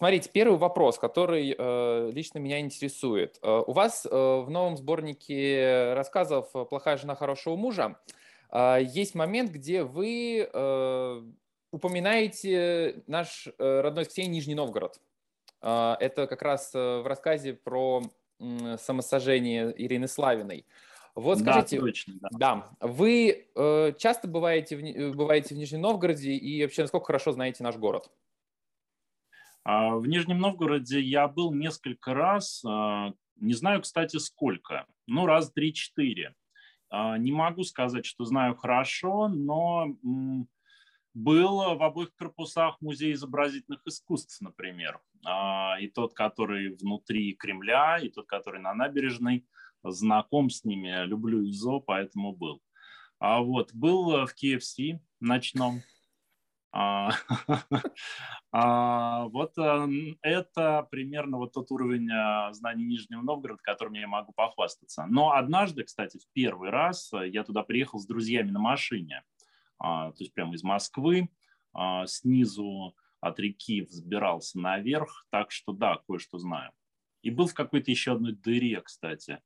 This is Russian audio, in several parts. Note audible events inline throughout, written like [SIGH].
Смотрите, первый вопрос, который э, лично меня интересует. Э, у вас э, в новом сборнике рассказов «Плохая жена хорошего мужа» э, есть момент, где вы э, упоминаете наш э, родной Ксей Нижний Новгород. Э, это как раз э, в рассказе про э, самосожжение Ирины Славиной. Вот скажите, да, точно, да. да вы э, часто бываете в, бываете в Нижнем Новгороде и вообще насколько хорошо знаете наш город? А, в Нижнем Новгороде я был несколько раз, а, не знаю, кстати, сколько, ну, раз три-четыре. А, не могу сказать, что знаю хорошо, но был в обоих корпусах Музея изобразительных искусств, например. И тот, который внутри Кремля, и тот, который на набережной. Знаком с ними, люблю ИЗО, поэтому был. А вот был в KFC ночном, [LAUGHS] вот э, это примерно вот тот уровень э, знаний Нижнего Новгорода, которым я могу похвастаться. Но однажды, кстати, в первый раз э, я туда приехал с друзьями на машине, а, то есть прямо из Москвы, снизу от реки взбирался наверх, так что да, кое-что знаю. И был в какой-то еще одной дыре, кстати.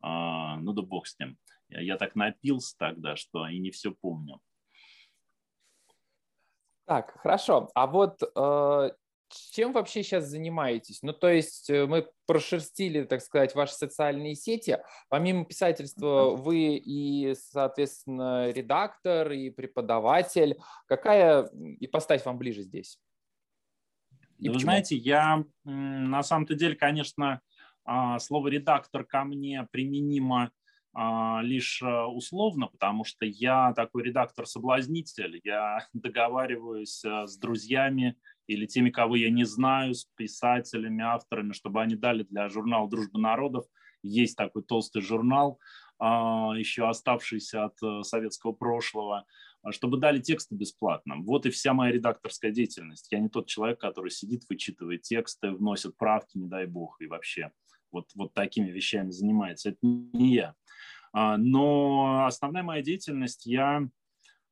Ну да бог с ним. Я так напился тогда, что и не все помню. Так, хорошо. А вот э, чем вообще сейчас занимаетесь? Ну, то есть э, мы прошерстили, так сказать, ваши социальные сети. Помимо писательства, вы и, соответственно, редактор, и преподаватель. Какая ипостась вам ближе здесь? И Вы знаете, я на самом-то деле, конечно, а, слово редактор ко мне применимо лишь а, условно, потому что я такой редактор-соблазнитель. Я [LAUGHS] договариваюсь а, с друзьями или теми, кого я не знаю, с писателями, авторами, чтобы они дали для журнала «Дружба народов». Есть такой толстый журнал, еще оставшийся от советского прошлого, чтобы дали тексты бесплатно. Вот и вся моя редакторская деятельность. Я не тот человек, который сидит, вычитывает тексты, вносит правки, не дай бог, и вообще вот, вот такими вещами занимается. Это не я. А, но основная моя деятельность, я,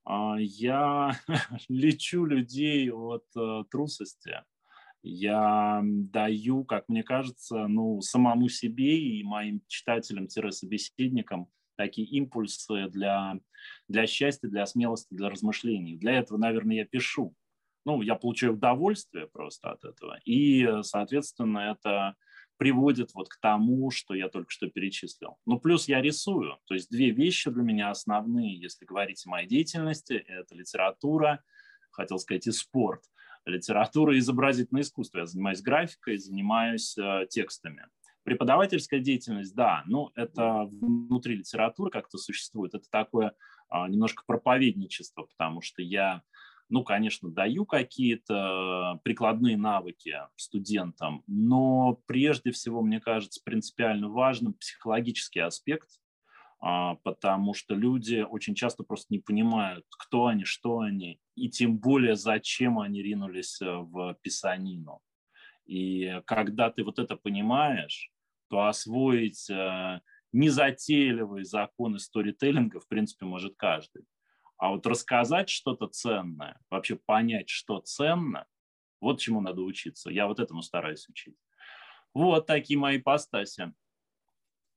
а, я [LAUGHS] лечу людей от э, трусости. Я даю, как мне кажется, ну, самому себе и моим читателям-собеседникам такие импульсы для, для счастья, для смелости, для размышлений. Для этого, наверное, я пишу. Ну, я получаю удовольствие просто от этого. И, соответственно, это приводит вот к тому, что я только что перечислил. Ну, плюс я рисую. То есть две вещи для меня основные, если говорить о моей деятельности, это литература, хотел сказать, и спорт. Литература и изобразительное искусство. Я занимаюсь графикой, занимаюсь э, текстами. Преподавательская деятельность, да, ну, это внутри литературы как-то существует. Это такое э, немножко проповедничество, потому что я ну, конечно, даю какие-то прикладные навыки студентам, но прежде всего, мне кажется, принципиально важным психологический аспект, а, потому что люди очень часто просто не понимают, кто они, что они, и тем более, зачем они ринулись э, в писанину. И когда ты вот это понимаешь, то освоить э, незатейливые законы сторителлинга, в принципе, может каждый. А вот рассказать что-то ценное, вообще понять, что ценно, вот чему надо учиться. Я вот этому стараюсь учить. Вот такие мои постаси.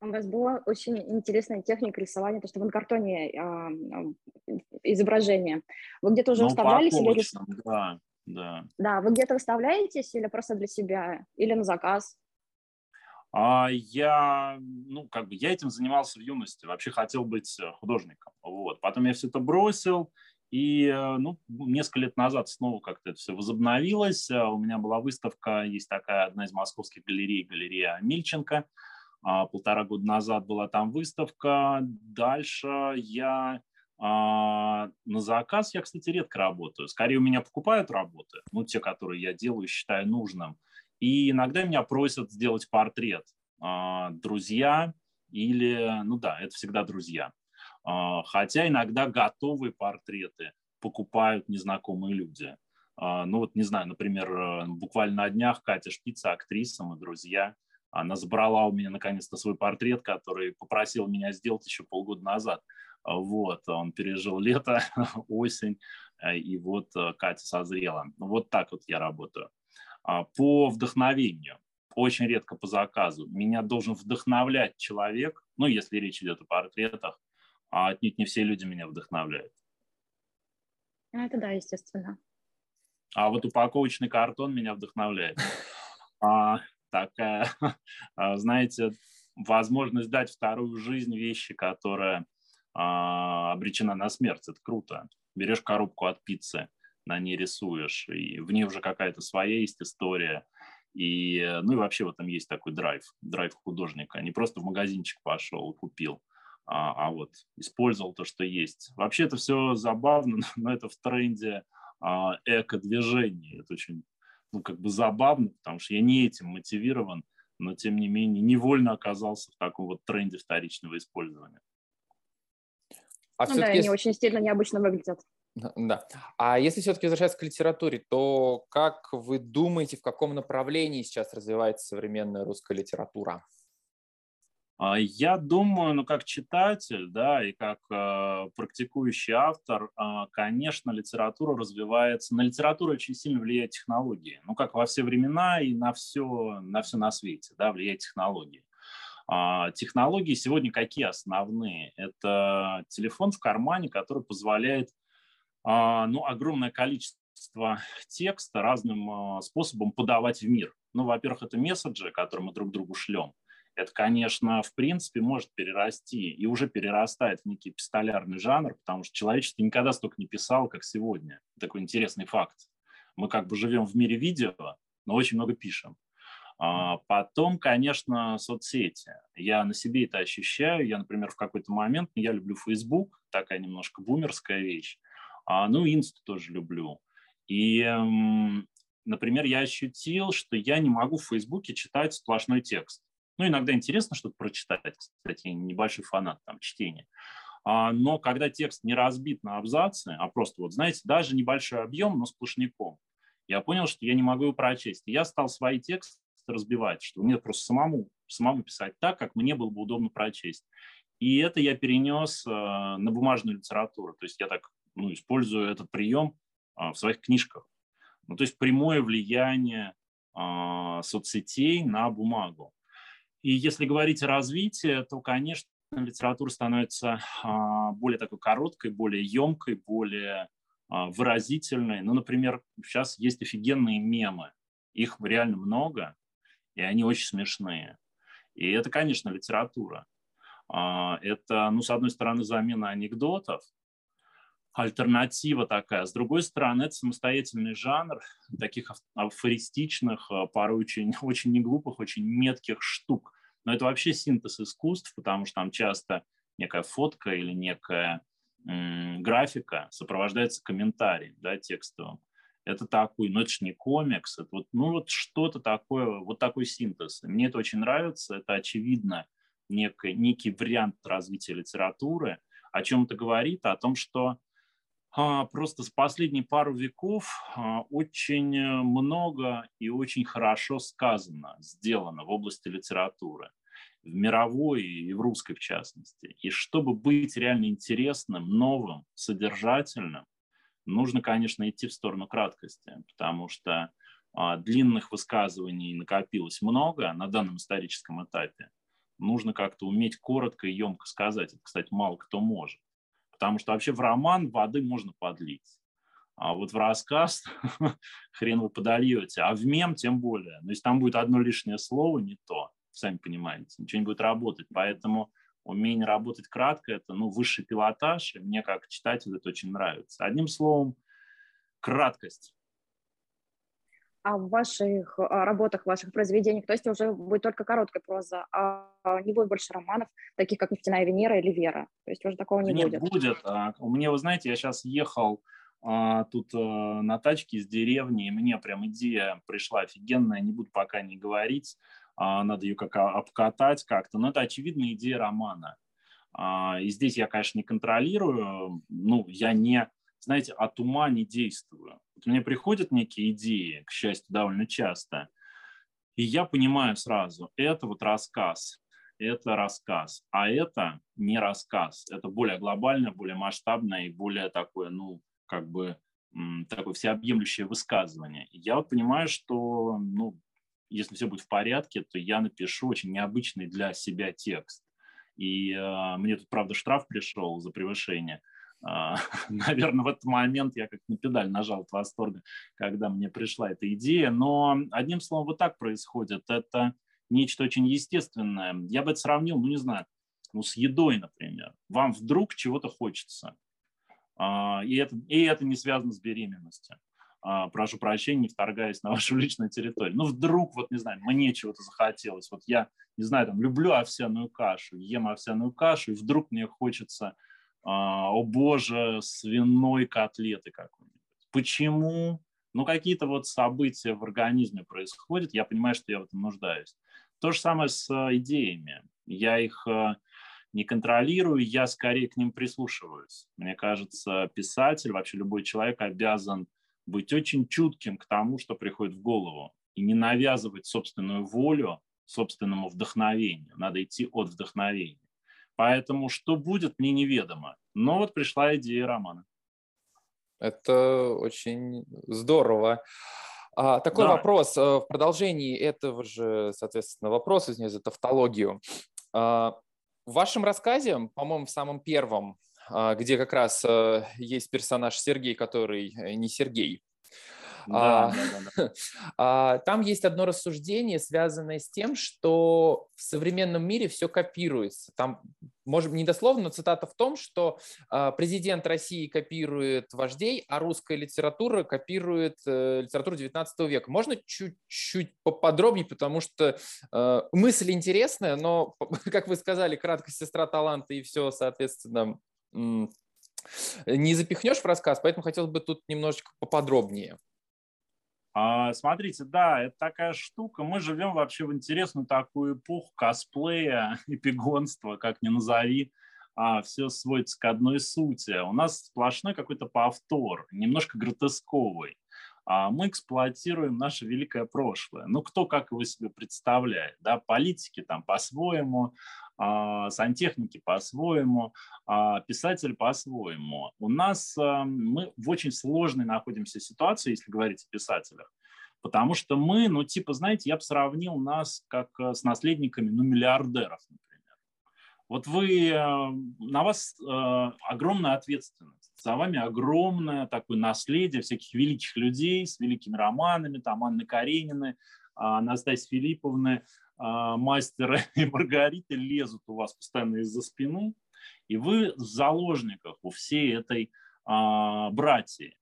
У вас была очень интересная техника рисования, то, что в инкартоне э, изображение. Вы где-то уже ну, выставлялись или рисовали? Да, да. Да, вы где-то выставляетесь или просто для себя, или на заказ? А я, ну, как бы я этим занимался в юности, вообще хотел быть э, художником. Вот. Потом я все это бросил, и, э, ну, несколько лет назад снова как-то это все возобновилось. Э, у меня была выставка, есть такая одна из московских галерей, галерея Мильченко. А, полтора года назад была там выставка. Дальше я а, на заказ я, кстати, редко работаю. Скорее у меня покупают работы, ну, те, которые я делаю, считаю нужным. И иногда меня просят сделать портрет а, друзья или, ну да, это всегда друзья. А, хотя иногда готовые портреты покупают незнакомые люди. А, ну вот, не знаю, например, э, буквально на днях Катя Шпица, актриса, мы друзья, она забрала у меня наконец-то свой портрет, который попросил меня сделать еще полгода назад. Вот, он пережил лето, [LAUGHS] осень, э, и вот э, Катя созрела. Вот так вот я работаю. А, по вдохновению, очень редко по заказу. Меня должен вдохновлять человек, ну, если речь идет о портретах, а отнюдь не все люди меня вдохновляют. Ну, это да, естественно. А вот упаковочный картон меня вдохновляет. [LAUGHS] А, такая, [LAUGHS] а, знаете, возможность дать вторую жизнь вещи, которая а, обречена на смерть. Это круто. Берешь коробку от пиццы, на ней рисуешь, и в ней уже какая-то своя есть история. И, ну и вообще в этом есть такой драйв, драйв художника. Не просто в магазинчик пошел и купил, а, а вот использовал то, что есть. Вообще это все забавно, [LAUGHS] но это в тренде а, эко-движения. Это очень ну, как бы забавно, потому что я не этим мотивирован, но тем не менее невольно оказался в таком вот тренде вторичного использования. А ну да, они очень стильно, необычно выглядят. Да. А если все-таки возвращаться к литературе, то как вы думаете, в каком направлении сейчас развивается современная русская литература? А, я думаю, ну как читатель, да, и как э, практикующий автор, э, конечно, литература развивается. На литературу очень сильно влияет технологии. Ну как во все времена и на все на все на свете, да, влияет технологии. А, технологии сегодня какие основные? Это телефон в кармане, который позволяет ну, огромное количество текста разным а, способом подавать в мир. Ну, во-первых, это месседжи, которые мы друг другу шлем. Это, конечно, в принципе может перерасти и уже перерастает в некий пистолярный жанр, потому что человечество никогда столько не писало, как сегодня. Такой интересный факт. Мы как бы живем в мире видео, но очень много пишем. А потом, конечно, соцсети. Я на себе это ощущаю. Я, например, в какой-то момент, я люблю Facebook, такая немножко бумерская вещь. А, ну, инсту тоже люблю. И, например, я ощутил, что я не могу в Фейсбуке читать сплошной текст. Ну, иногда интересно что-то прочитать, кстати, небольшой фанат там чтения. А, но когда текст не разбит на абзацы, а просто, вот знаете, даже небольшой объем, но сплошняком, я понял, что я не могу его прочесть. И я стал свои тексты разбивать, что мне просто самому, самому писать так, как мне было бы удобно прочесть. И это я перенес э, на бумажную литературу. То есть я так ну, использую этот прием а, в своих книжках. Ну, то есть прямое влияние а, соцсетей на бумагу. И если говорить о развитии, то, конечно, литература становится а, более такой короткой, более емкой, более выразительной. Ну, например, сейчас есть офигенные мемы. Их реально много, и они очень смешные. И это, конечно, литература. Это, ну, с одной стороны, замена анекдотов, альтернатива такая. С другой стороны, это самостоятельный жанр таких афористичных, э, порой очень, [LAUGHS] очень неглупых, очень метких штук. Но это вообще синтез искусств, потому что там часто некая фотка или некая м, графика сопровождается комментарием да, текстовым. Это такой, ну это же не комикс, это вот, ну вот что-то такое, вот такой синтез. Мне это очень нравится, это очевидно некий, некий вариант развития литературы. О чем это говорит? О том, что просто с последние пару веков а, очень э, много и очень хорошо сказано, сделано в области литературы, в мировой и в русской в частности. И чтобы быть реально интересным, новым, содержательным, нужно, конечно, идти в сторону краткости, потому что а, длинных высказываний накопилось много на данном историческом этапе. Нужно как-то уметь коротко и емко сказать. Это, кстати, мало кто может. Потому что вообще в роман воды можно подлить. А вот в рассказ [LAUGHS] хрен вы подольете, а в мем тем более. Но если там будет одно лишнее слово, не то, сами понимаете, ничего не будет работать. Поэтому умение работать кратко – это ну, высший пилотаж, и мне как читателю это очень нравится. Одним словом, краткость а в ваших а, работах, в ваших произведениях, то есть уже будет только короткая проза, а не будет больше романов, таких как «Нефтяная Венера» или «Вера». То есть уже такого не, не будет. будет. А, у меня, вы знаете, я сейчас ехал а, тут а, на тачке из деревни, и мне прям идея пришла офигенная, не буду пока не говорить, а, надо ее как обкатать как-то, но это очевидная идея романа. А, и здесь я, конечно, не контролирую, ну, я не знаете, от ума не действую. Вот мне приходят некие идеи, к счастью, довольно часто, и я понимаю сразу, это вот рассказ, это рассказ, а это не рассказ. Это более глобальное, более масштабное и более такое, ну, как бы такое всеобъемлющее высказывание. Я вот понимаю, что, ну, если все будет в порядке, то я напишу очень необычный для себя текст. И э, мне тут, правда, штраф пришел за превышение. [LAUGHS] Э, наверное, в этот момент я как на педаль нажал от восторга, когда мне пришла эта идея. Но одним словом, вот так происходит. Это нечто очень естественное. Я бы это сравнил, ну не знаю, ну, с едой, например. Вам вдруг чего-то хочется. Э, и, это, и это не связано с беременностью. А, прошу прощения, не вторгаясь на вашу [LAUGHS] личную территорию. Ну, вдруг, вот, не знаю, мне чего-то захотелось. Вот я, не знаю, там, люблю овсяную кашу, ем овсяную кашу, и вдруг мне хочется, а, о боже, свиной котлеты какой-нибудь. Почему? Ну, какие-то вот события в организме происходят, я понимаю, что я в этом нуждаюсь. То же самое с а, идеями. Я их не контролирую, я скорее к ним прислушиваюсь. Мне кажется, писатель, вообще любой человек обязан быть очень чутким к тому, что приходит в голову, и не навязывать собственную волю собственному вдохновению. Надо идти от вдохновения. Поэтому что будет, мне неведомо. Но вот пришла идея романа. Это очень здорово. А, такой да. вопрос э, в продолжении этого же, соответственно, вопроса, извиняюсь за тавтологию. А, в вашем рассказе, по-моему, в самом первом, а, где как раз э, есть персонаж Сергей, который э, не Сергей. Да, а, да, да, [LAUGHS] а, там есть одно рассуждение, связанное с тем, что в современном мире все копируется. Там, может, не дословно, но цитата в том, что а, президент России копирует вождей, а русская литература копирует э, литературу XIX века. Можно чуть-чуть поподробнее, потому что э, мысль интересная, но, [LAUGHS] как вы сказали, кратко сестра таланта и все, соответственно, не запихнешь в рассказ, поэтому хотелось бы тут немножечко поподробнее. А, смотрите, да, это такая штука. Мы живем вообще в интересную такую эпоху косплея, [LAUGHS] эпигонства, как ни назови. А, все сводится к одной сути. У нас сплошной какой-то повтор, немножко гротесковый. А мы эксплуатируем наше великое прошлое. Ну, кто как его себе представляет. Да? Политики там по-своему, сантехники по-своему, а, писатель по-своему. У нас а, мы в очень сложной находимся ситуации, если говорить о писателях, потому что мы, ну, типа, знаете, я бы сравнил нас как с наследниками, ну, миллиардеров, например. Вот вы, на вас огромная ответственность, за вами огромное такое наследие всяких великих людей с великими романами, там Анны Карениной, Анастасии Филипповны, а, мастера [LAUGHS] и Маргариты лезут у вас постоянно из-за спины, и вы в заложниках у всей этой а, братьи.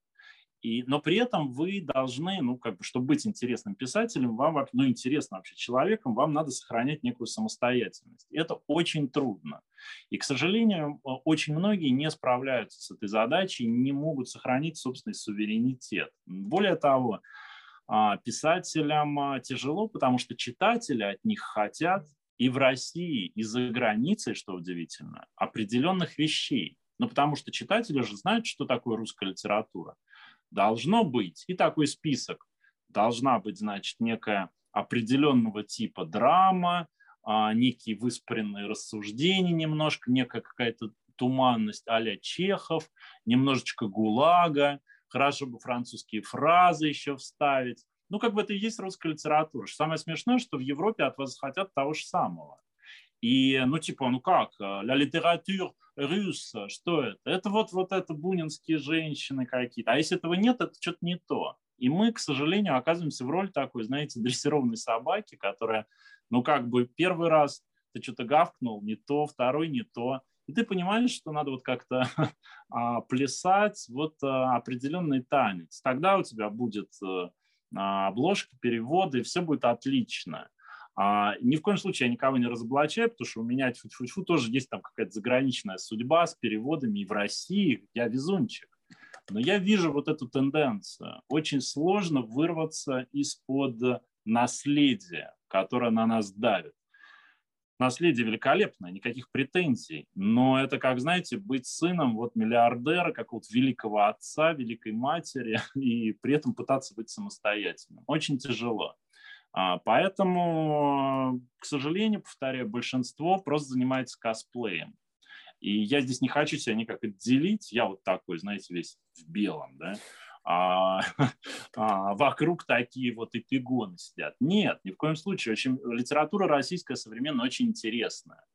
И, но при этом вы должны, ну, как бы, чтобы быть интересным писателем, вам, ну, интересным вообще человеком, вам надо сохранять некую самостоятельность. Это очень трудно. И, к сожалению, очень многие не справляются с этой задачей, не могут сохранить собственный суверенитет. Более того, а, писателям а, тяжело, потому что читатели от них хотят и в России, и за границей, что удивительно, определенных вещей. Ну, потому что читатели же знают, что такое русская литература. Должно быть и такой список. Должна быть, значит, некая определенного типа драма, а, некие выспренные рассуждения немножко, некая какая-то туманность а Чехов, немножечко ГУЛАГа, хорошо бы французские фразы еще вставить. Ну, как бы это и есть русская литература. Самое смешное, что в Европе от вас хотят того же самого. И, ну, типа, ну как, la littérature russe, что это? Это вот, вот это бунинские женщины какие-то. А если этого нет, это что-то не то. И мы, к сожалению, оказываемся в роли такой, знаете, дрессированной собаки, которая, ну, как бы первый раз ты что-то гавкнул, не то, второй не то. И ты понимаешь, что надо вот как-то [LAUGHS] а, плясать вот а, определенный танец. Тогда у тебя будет э, а, обложка, переводы, и все будет отлично. Ни в коем случае я никого не разоблачаю, потому что у меня тьфу -тьфу -тьфу, тоже есть там какая-то заграничная судьба с переводами и в России. Я везунчик. Но я вижу вот эту тенденцию. Очень сложно вырваться из-под наследия, которое на нас давит наследие великолепное, никаких претензий. Но это как, знаете, быть сыном вот миллиардера, какого-то великого отца, великой матери, [LAUGHS] и при этом пытаться быть самостоятельным. Очень тяжело. А, поэтому, к сожалению, повторяю, большинство просто занимается косплеем. И я здесь не хочу себя никак отделить. Я вот такой, знаете, весь в белом, да. А, [LAUGHS] а, вокруг такие вот эпигоны сидят. Нет, ни в коем случае. Очень, литература российская современная очень интересная.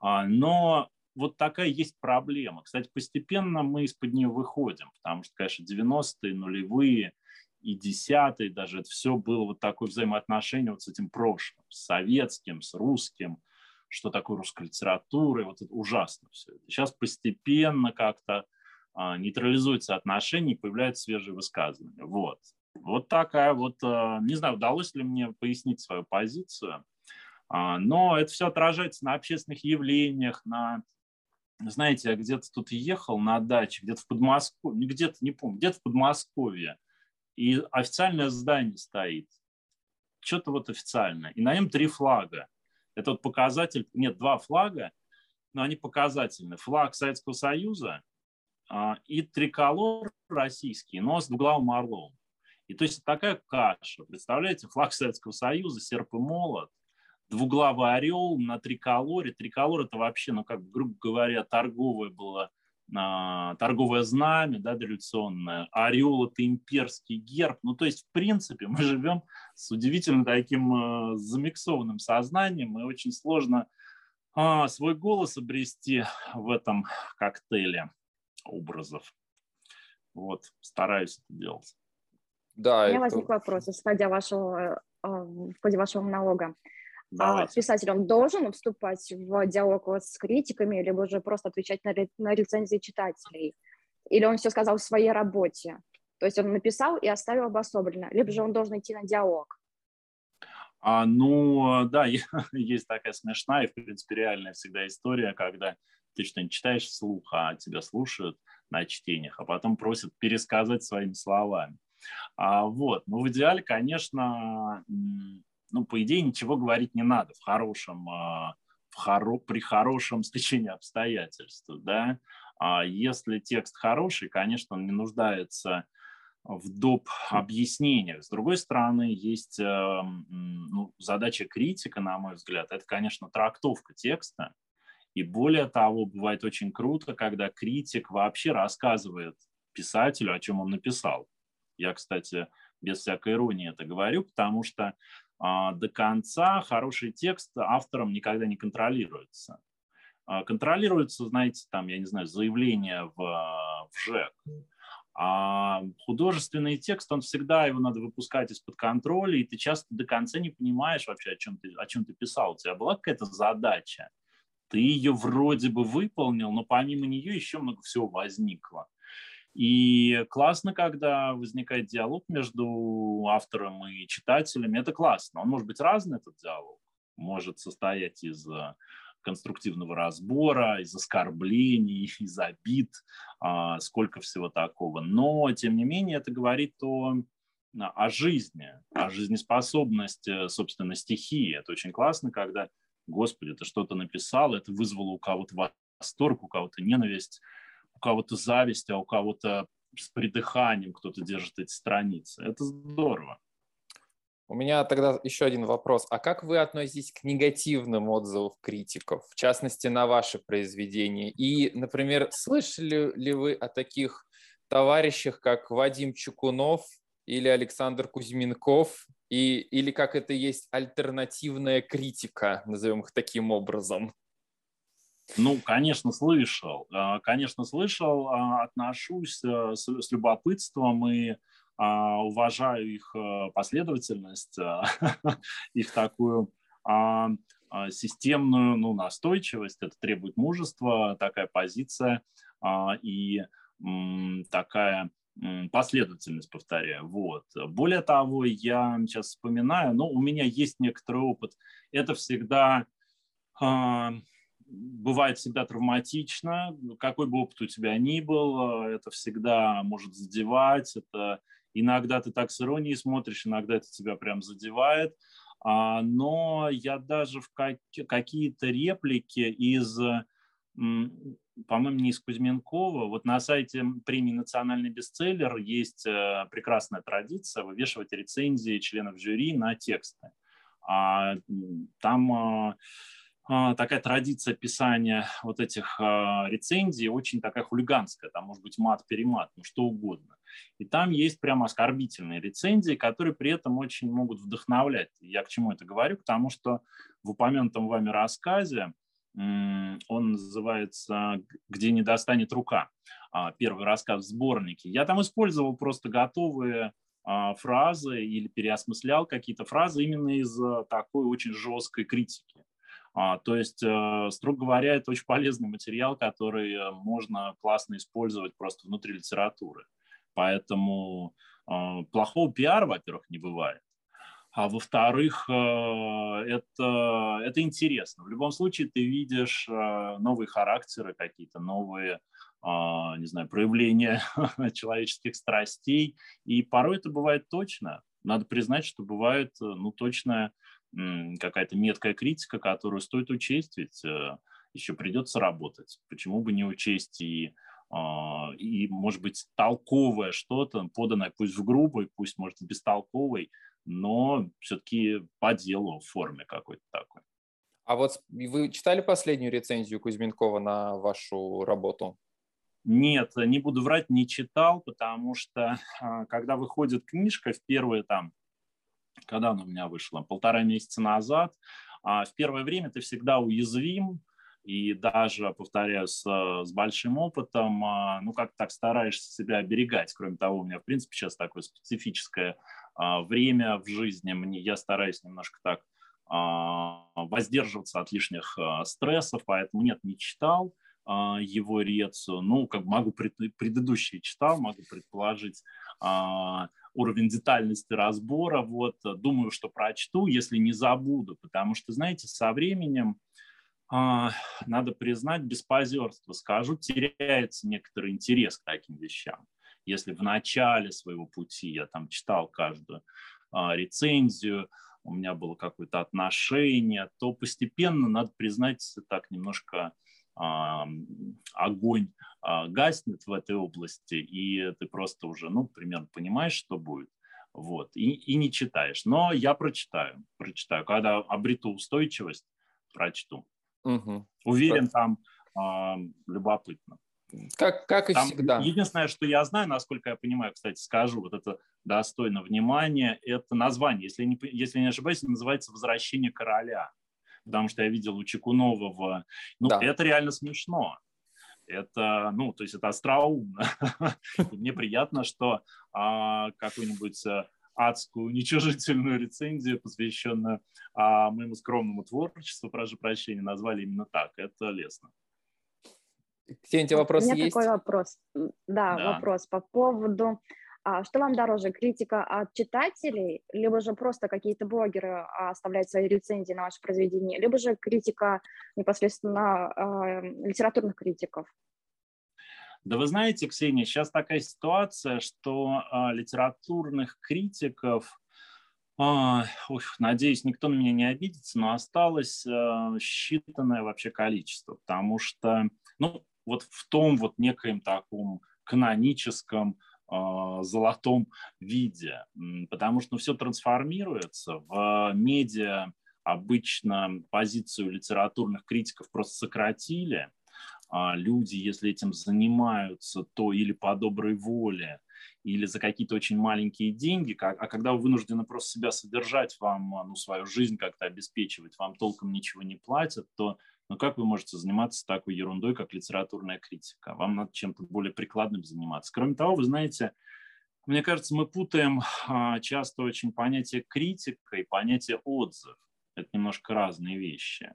А, но вот такая есть проблема. Кстати, постепенно мы из-под нее выходим, потому что, конечно, 90-е, нулевые и десятые даже, это все было вот такое взаимоотношение вот с этим прошлым, с советским, с русским, что такое русская литература, и вот это ужасно все. Сейчас постепенно как-то а, нейтрализуются отношения и появляются свежие высказывания. Вот. Вот такая вот, а, не знаю, удалось ли мне пояснить свою позицию, а, но это все отражается на общественных явлениях, на, знаете, я где-то тут ехал на даче, где-то в Подмосковье, где-то, не помню, где-то в Подмосковье, и официальное здание стоит, что-то вот официальное, и на нем три флага. Это вот показатель, нет, два флага, но они показательны. Флаг Советского Союза – и триколор российский, но с двуглавым орлом. И то есть такая каша. Представляете, флаг Советского Союза, серп и молот, двуглавый орел на триколоре. Триколор это вообще, ну как, грубо говоря, торговое было, а, торговое знамя, да, дореволюционное. Орел это имперский герб. Ну то есть, в принципе, [LAUGHS] мы живем с удивительно таким э, замиксованным сознанием, и очень сложно а, свой голос обрести в этом коктейле образов. Вот, стараюсь это делать. Да, У меня это... возник вопрос, исходя вашего, э, в ходе вашего монолога. А Давайте. Писатель, он должен вступать в диалог вот с критиками, либо же просто отвечать на, на рецензии читателей? Или он все сказал в своей работе? То есть он написал и оставил обособленно, либо же он должен идти на диалог? А, ну, да, [LAUGHS] есть такая смешная и, в принципе, реальная всегда история, когда ты что-нибудь читаешь вслух, а тебя слушают на чтениях, а потом просят пересказать своими словами. А, вот. Но в идеале, конечно, ну, по идее, ничего говорить не надо в хорошем, а, в хоро, при хорошем [LAUGHS] стечении обстоятельств. Да? А если текст хороший, конечно, он не нуждается в доп. объяснениях. С другой стороны, есть э, ну, задача критика, на мой взгляд, это, конечно, трактовка текста. И более того, бывает очень круто, когда критик вообще рассказывает писателю, о чем он написал. Я, кстати, без всякой иронии это говорю, потому что а, до конца хороший текст автором никогда не контролируется. А, контролируется, знаете, там, я не знаю, заявление в, в ЖЭК. А художественный текст, он всегда, его надо выпускать из-под контроля, и ты часто до конца не понимаешь вообще, о чем ты, о чем ты писал. У тебя была какая-то задача, ты ее вроде бы выполнил, но помимо нее еще много всего возникло. И классно, когда возникает диалог между автором и читателем. Это классно. Он может быть разный, этот диалог. Может состоять из э, конструктивного разбора, из оскорблений, [LAUGHS] из обид, а, сколько всего такого. Но, тем не менее, это говорит о, о жизни, о жизнеспособности, собственно, стихии. Это очень классно, когда Господи, ты что-то написал, это вызвало у кого-то восторг, у кого-то ненависть, у кого-то зависть, а у кого-то с придыханием кто-то держит эти страницы. Это здорово. У меня тогда еще один вопрос. А как вы относитесь к негативным отзывам критиков, в частности, на ваши произведения? И, например, слышали ли вы о таких товарищах, как Вадим Чукунов или Александр Кузьминков, и, или как это есть альтернативная критика, назовем их таким образом? Ну, конечно, слышал. А, конечно, слышал, а, отношусь э, с, любопытством и а, уважаю их последовательность, [LAUGHS] их такую системную ну, настойчивость. Это требует мужества, такая позиция и такая последовательность, повторяю. Вот. Более того, я сейчас вспоминаю, но у меня есть некоторый опыт. Это всегда э, бывает всегда травматично, какой бы опыт у тебя ни был, это всегда может задевать, это иногда ты так с иронией смотришь, иногда это тебя прям задевает, а, но я даже в как, какие-то реплики из по-моему, не из Кузьменкова. Вот на сайте премии «Национальный бестселлер» есть э, прекрасная традиция вывешивать рецензии членов жюри на тексты. А там а, такая традиция писания вот этих а, рецензий очень такая хулиганская, там может быть мат-перемат, ну что угодно. И там есть прямо оскорбительные рецензии, которые при этом очень могут вдохновлять. Я к чему это говорю? Потому что в упомянутом вами рассказе он называется «Где не достанет рука», а, первый рассказ в сборнике. Я там использовал просто готовые фразы или переосмыслял какие-то фразы именно из такой очень жесткой критики. А, то есть, э, строго говоря, это очень полезный материал, который э, можно классно использовать просто внутри литературы. Поэтому э, плохого пиара, во-первых, не бывает. А во-вторых, это, это интересно. В любом случае ты видишь новые характеры какие-то, новые, не знаю, проявления [LAUGHS] человеческих страстей. И порой это бывает точно. Надо признать, что бывает ну, точное какая-то меткая критика, которую стоит учесть, ведь э, еще придется работать. Почему бы не учесть и, а, и может быть, толковое что-то, поданное пусть в грубой, пусть, может, бестолковой, но все-таки по делу в форме какой-то такой. А вот вы читали последнюю рецензию Кузьменкова на вашу работу? Нет, не буду врать, не читал, потому что а, когда выходит книжка в первые там когда она у меня вышла? Полтора месяца назад. А в первое время ты всегда уязвим, и даже, повторяю, с, с большим опытом, а, ну, как так стараешься себя оберегать. Кроме того, у меня, в принципе, сейчас такое специфическое а, время в жизни. Мне, я стараюсь немножко так а, воздерживаться от лишних стрессов, поэтому нет, не читал его рецию. Ну, как могу, предыдущие читал, могу предположить, уровень детальности разбора. Вот, думаю, что прочту, если не забуду, потому что, знаете, со временем а, надо признать, без позерства скажу, теряется некоторый интерес к таким вещам. Если в начале своего пути я там читал каждую а, рецензию, у меня было какое-то отношение, то постепенно, надо признать, так немножко огонь а, гаснет в этой области, и ты просто уже, ну, примерно понимаешь, что будет. Вот, и, и не читаешь. Но я прочитаю, прочитаю. Когда обрету устойчивость, прочту. Угу. Уверен, там э, любопытно. Как, как и там всегда. Единственное, что я знаю, насколько я понимаю, кстати, скажу, вот это достойно внимания, это название, если не, если не ошибаюсь, называется «Возвращение короля» потому что я видел у Чекунова в... Ну, да. это реально смешно. Это, ну, то есть это остроумно. [LAUGHS] Мне приятно, что а, какую-нибудь э, адскую, уничижительную рецензию, посвященную а, моему скромному творчеству, прошу прощения, назвали именно так. Это лестно. Ксения, у тебя вопрос есть? У меня есть? такой вопрос. Да, да, вопрос по поводу а что вам дороже, критика от читателей, либо же просто какие-то блогеры а, оставляют свои рецензии на ваше произведение, либо же критика непосредственно э, литературных критиков? Да вы знаете, Ксения, сейчас такая ситуация, что э, литературных критиков, э, ух, надеюсь, никто на меня не обидится, но осталось э, считанное вообще количество, потому что, ну, вот в том вот некоем таком каноническом а, золотом виде, потому что ну, все трансформируется. В медиа обычно позицию литературных критиков просто сократили. А люди, если этим занимаются, то или по доброй воле, или за какие-то очень маленькие деньги, а когда вы вынуждены просто себя содержать, вам ну, свою жизнь как-то обеспечивать, вам толком ничего не платят, то но как вы можете заниматься такой ерундой, как литературная критика? Вам надо чем-то более прикладным заниматься. Кроме того, вы знаете, мне кажется, мы путаем а, часто очень понятие критика и понятие отзыв. Это немножко разные вещи.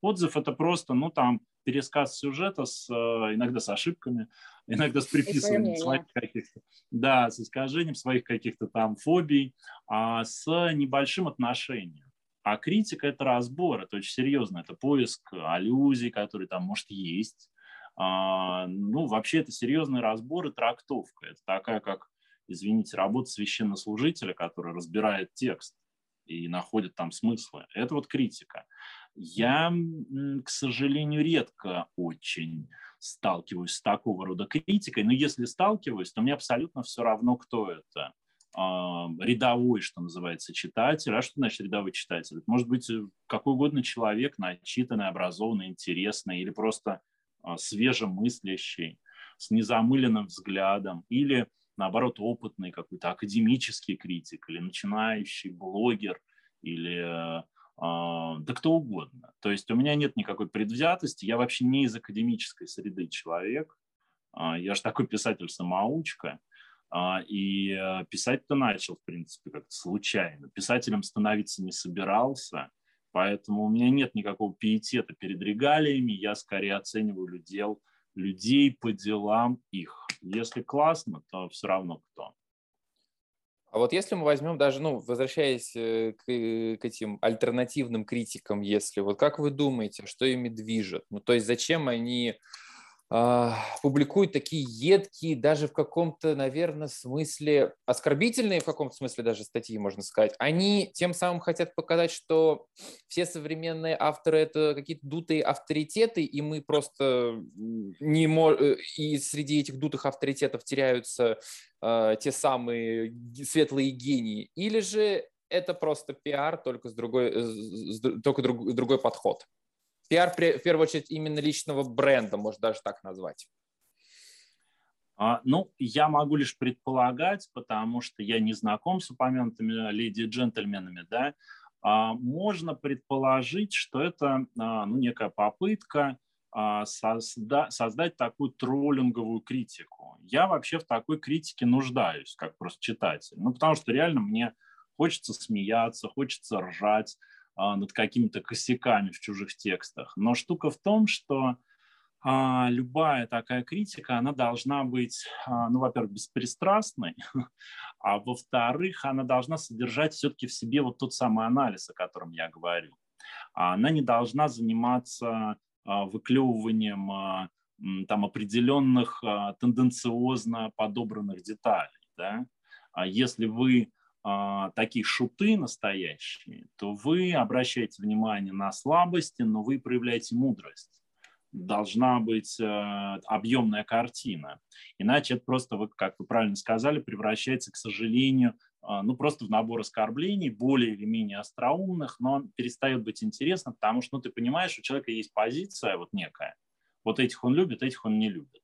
Отзыв – это просто, ну, там, пересказ сюжета с, а, иногда с ошибками, [LAUGHS] иногда с приписыванием своих каких-то, да, с искажением своих каких-то там фобий, а с небольшим отношением. А критика – это разбор, это очень серьезно, это поиск аллюзий, которые там, может, есть. А, ну, вообще это серьезный разбор и трактовка. Это такая, как, извините, работа священнослужителя, который разбирает текст и находит там смыслы. Это вот критика. Я, к сожалению, редко очень сталкиваюсь с такого рода критикой, но если сталкиваюсь, то мне абсолютно все равно, кто это рядовой, что называется, читатель. А что значит рядовой читатель? Может быть э, какой угодно человек, начитанный, образованный, интересный или просто свежемыслящий, с незамыленным взглядом или, наоборот, опытный какой-то академический критик или начинающий блогер или э, да кто угодно. То есть у меня нет никакой предвзятости, я вообще не из академической среды человек, я же такой писатель-самоучка, а, и э, писать-то начал, в принципе, как-то случайно. Писателем становиться не собирался, поэтому у меня нет никакого пиетета перед регалиями, я скорее оцениваю людей, людей по делам их. Если классно, то все равно кто. А вот если мы возьмем даже, ну, возвращаясь э, к, к этим альтернативным критикам, если вот как вы думаете, что ими движет? Ну, то есть зачем они а, публикуют такие едкие, даже в каком-то, наверное, смысле, оскорбительные в каком-то смысле даже статьи, можно сказать, они тем самым хотят показать, что все современные авторы – это какие-то дутые авторитеты, и мы просто не можем, и среди этих дутых авторитетов теряются э, те самые светлые гении, или же это просто пиар, только с другой, с, только друг, другой подход? Пиар, в первую очередь, именно личного бренда, можно даже так назвать? А, ну, я могу лишь предполагать, потому что я не знаком с упомянутыми леди и джентльменами, да, а, можно предположить, что это а, ну, некая попытка созда- создать такую троллинговую критику. Я вообще в такой критике нуждаюсь, как просто читатель. Ну, потому что реально мне хочется смеяться, хочется ржать, над какими-то косяками в чужих текстах. Но штука в том, что а, любая такая критика, она должна быть, а, ну, во-первых, беспристрастной, [LAUGHS] а во-вторых, она должна содержать все-таки в себе вот тот самый анализ, о котором я говорю. Она не должна заниматься выклевыванием там определенных тенденциозно подобранных деталей. Да? Если вы а, такие шуты настоящие, то вы обращаете внимание на слабости, но вы проявляете мудрость. Должна быть э, объемная картина. Иначе это просто, вы, как вы правильно сказали, превращается, к сожалению, э, ну, просто в набор оскорблений, более или менее остроумных, но перестает быть интересно, потому что, ну, ты понимаешь, у человека есть позиция вот некая. Вот этих он любит, этих он не любит.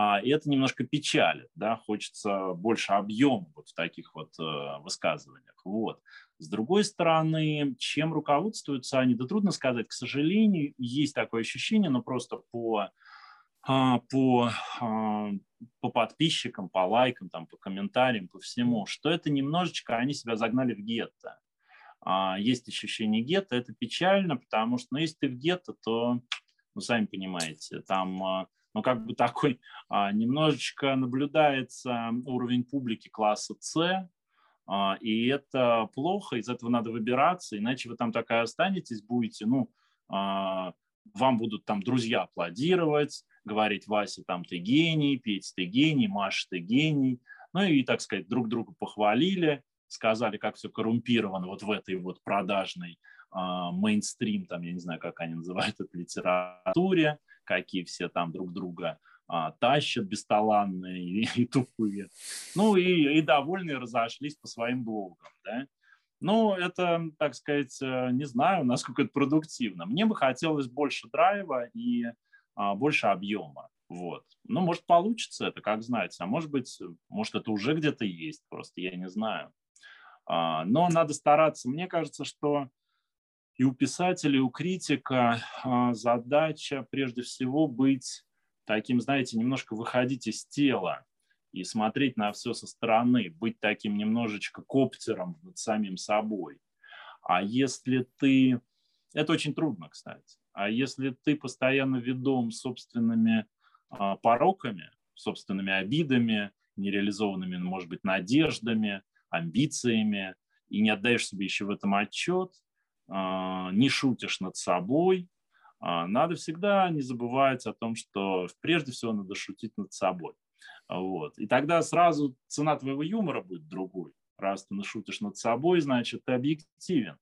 А, и это немножко печалит, да, хочется больше объема вот в таких вот э, высказываниях. Вот. С другой стороны, чем руководствуются они, да трудно сказать, к сожалению, есть такое ощущение, но просто по, а, по, а, по подписчикам, по лайкам, там, по комментариям, по всему, что это немножечко они себя загнали в гетто. Есть ощущение гетто, это печально, потому что, ну, если ты в гетто, то, ну, сами понимаете, там но как бы такой [LAUGHS] а, немножечко наблюдается уровень публики класса С, а, и это плохо, из этого надо выбираться, иначе вы там такая останетесь, будете, ну, а, вам будут там друзья аплодировать, говорить, Вася, там ты гений, Петь, ты гений, Маша, ты гений, ну и, так сказать, друг друга похвалили, сказали, как все коррумпировано вот в этой вот продажной мейнстрим, там, я не знаю, как они называют это, литературе, какие все там друг друга а, тащат бесталанные и, [LAUGHS] и тупые. Ну и, и довольные разошлись по своим блогам, да. Ну, это, так сказать, э, не знаю, насколько это продуктивно. Мне бы хотелось больше драйва и а, больше объема. Вот. Ну, может, получится это, как знать. А может быть, может, это уже где-то есть, просто я не знаю. А, но надо стараться. Мне кажется, что и у писателя, и у критика а, задача прежде всего быть таким, знаете, немножко выходить из тела и смотреть на все со стороны, быть таким немножечко коптером над самим собой. А если ты... Это очень трудно, кстати. А если ты постоянно ведом собственными а, пороками, собственными обидами, нереализованными, может быть, надеждами, амбициями, и не отдаешь себе еще в этом отчет, не шутишь над собой, а, надо всегда не забывать о том, что прежде всего надо шутить над собой. Вот. И тогда сразу цена твоего юмора будет другой. Раз ты шутишь над собой, значит, ты объективен.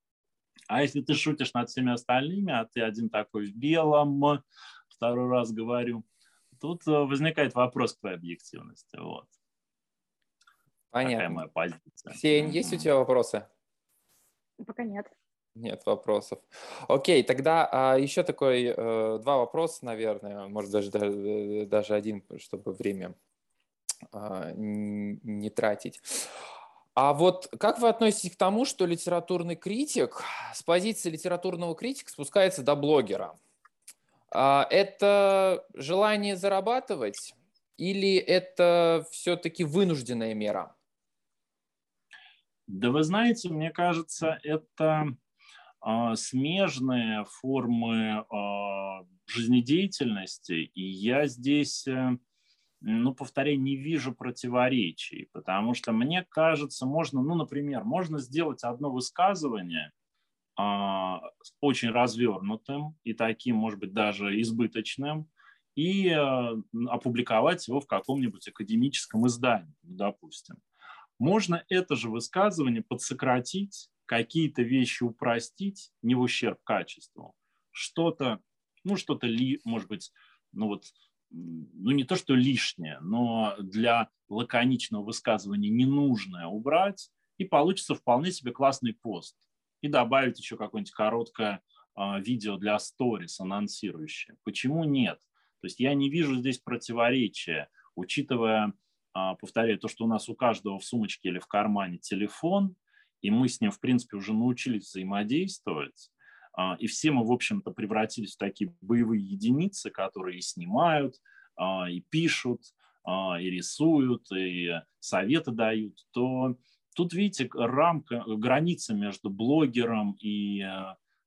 А если ты шутишь над всеми остальными, а ты один такой в белом, второй раз говорю, тут э, возникает вопрос к твоей объективности. Вот. Понятно. Такая моя позиция. Ксень, есть у тебя вопросы? Пока нет. Нет вопросов. Окей, тогда а, еще такой э, два вопроса, наверное, может даже даже один, чтобы время а, не тратить. А вот как вы относитесь к тому, что литературный критик с позиции литературного критика спускается до блогера? А, это желание зарабатывать или это все-таки вынужденная мера? Да вы знаете, мне кажется, это а, смежные формы а, жизнедеятельности, и я здесь, э, ну, повторяю, не вижу противоречий, потому что мне кажется, можно, ну, например, можно сделать одно высказывание а, очень развернутым и таким, может быть, даже избыточным, и опубликовать его в каком-нибудь академическом издании, допустим. Можно это же высказывание подсократить какие-то вещи упростить, не в ущерб качеству, что-то, ну, что-то, ли, может быть, ну вот, ну не то, что лишнее, но для лаконичного высказывания ненужное убрать, и получится вполне себе классный пост. И добавить еще какое-нибудь короткое э, видео для сторис, анонсирующее. Почему нет? То есть я не вижу здесь противоречия, учитывая, э, повторяю, то, что у нас у каждого в сумочке или в кармане телефон, и мы с ним, в принципе, уже научились взаимодействовать, а, и все мы, в общем-то, превратились в такие боевые единицы, которые и снимают, а, и пишут, а, и рисуют, и советы дают, то тут, видите, рамка, граница между блогером и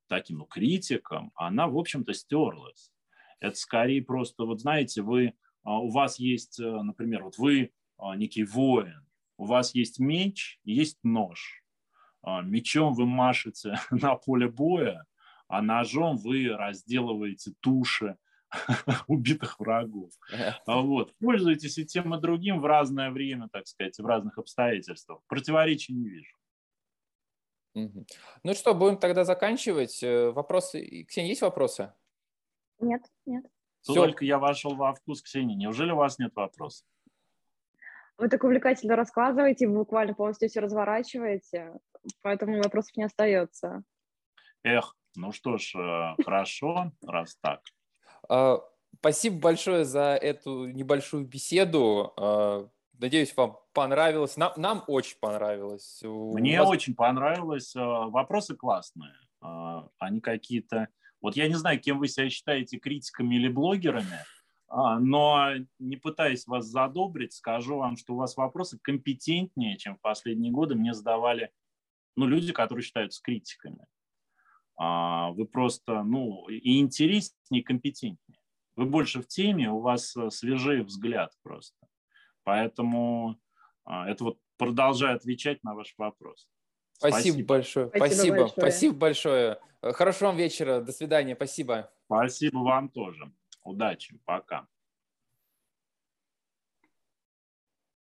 таким ну, критиком, она, в общем-то, стерлась. Это скорее просто, вот знаете, вы, у вас есть, например, вот вы некий воин, у вас есть меч, есть нож. А, мечом вы машете [LAUGHS] на поле боя, а ножом вы разделываете туши [LAUGHS] убитых врагов. А вот. Пользуйтесь и тем, и другим в разное время, так сказать, в разных обстоятельствах. Противоречий не вижу. Ну что, будем тогда заканчивать. Э, вопросы? Ксения, есть вопросы? Нет, нет. Только я вошел во вкус, Ксении. Неужели у вас нет вопросов? Вы так увлекательно рассказываете, вы буквально полностью все разворачиваете, поэтому вопросов не остается. Эх, ну что ж, э, хорошо, раз так. А, спасибо большое за эту небольшую беседу. А, надеюсь, вам понравилось. Нам, нам очень понравилось. Мне вас... очень понравилось. А, вопросы классные. Они какие-то... Вот я не знаю, кем вы себя считаете, критиками или блогерами, но не пытаясь вас задобрить, скажу вам, что у вас вопросы компетентнее, чем в последние годы мне задавали ну, люди, которые считаются критиками. А, вы просто, ну, и интереснее, и компетентнее. Вы больше в теме, у вас э, свежий взгляд просто. Поэтому а, это вот продолжаю отвечать на ваш вопрос. Спасибо, Спасибо большое. Спасибо. Спасибо большое. Спасибо большое. Хорошего вам вечера. До свидания. Спасибо. Спасибо вам тоже. Удачи, пока.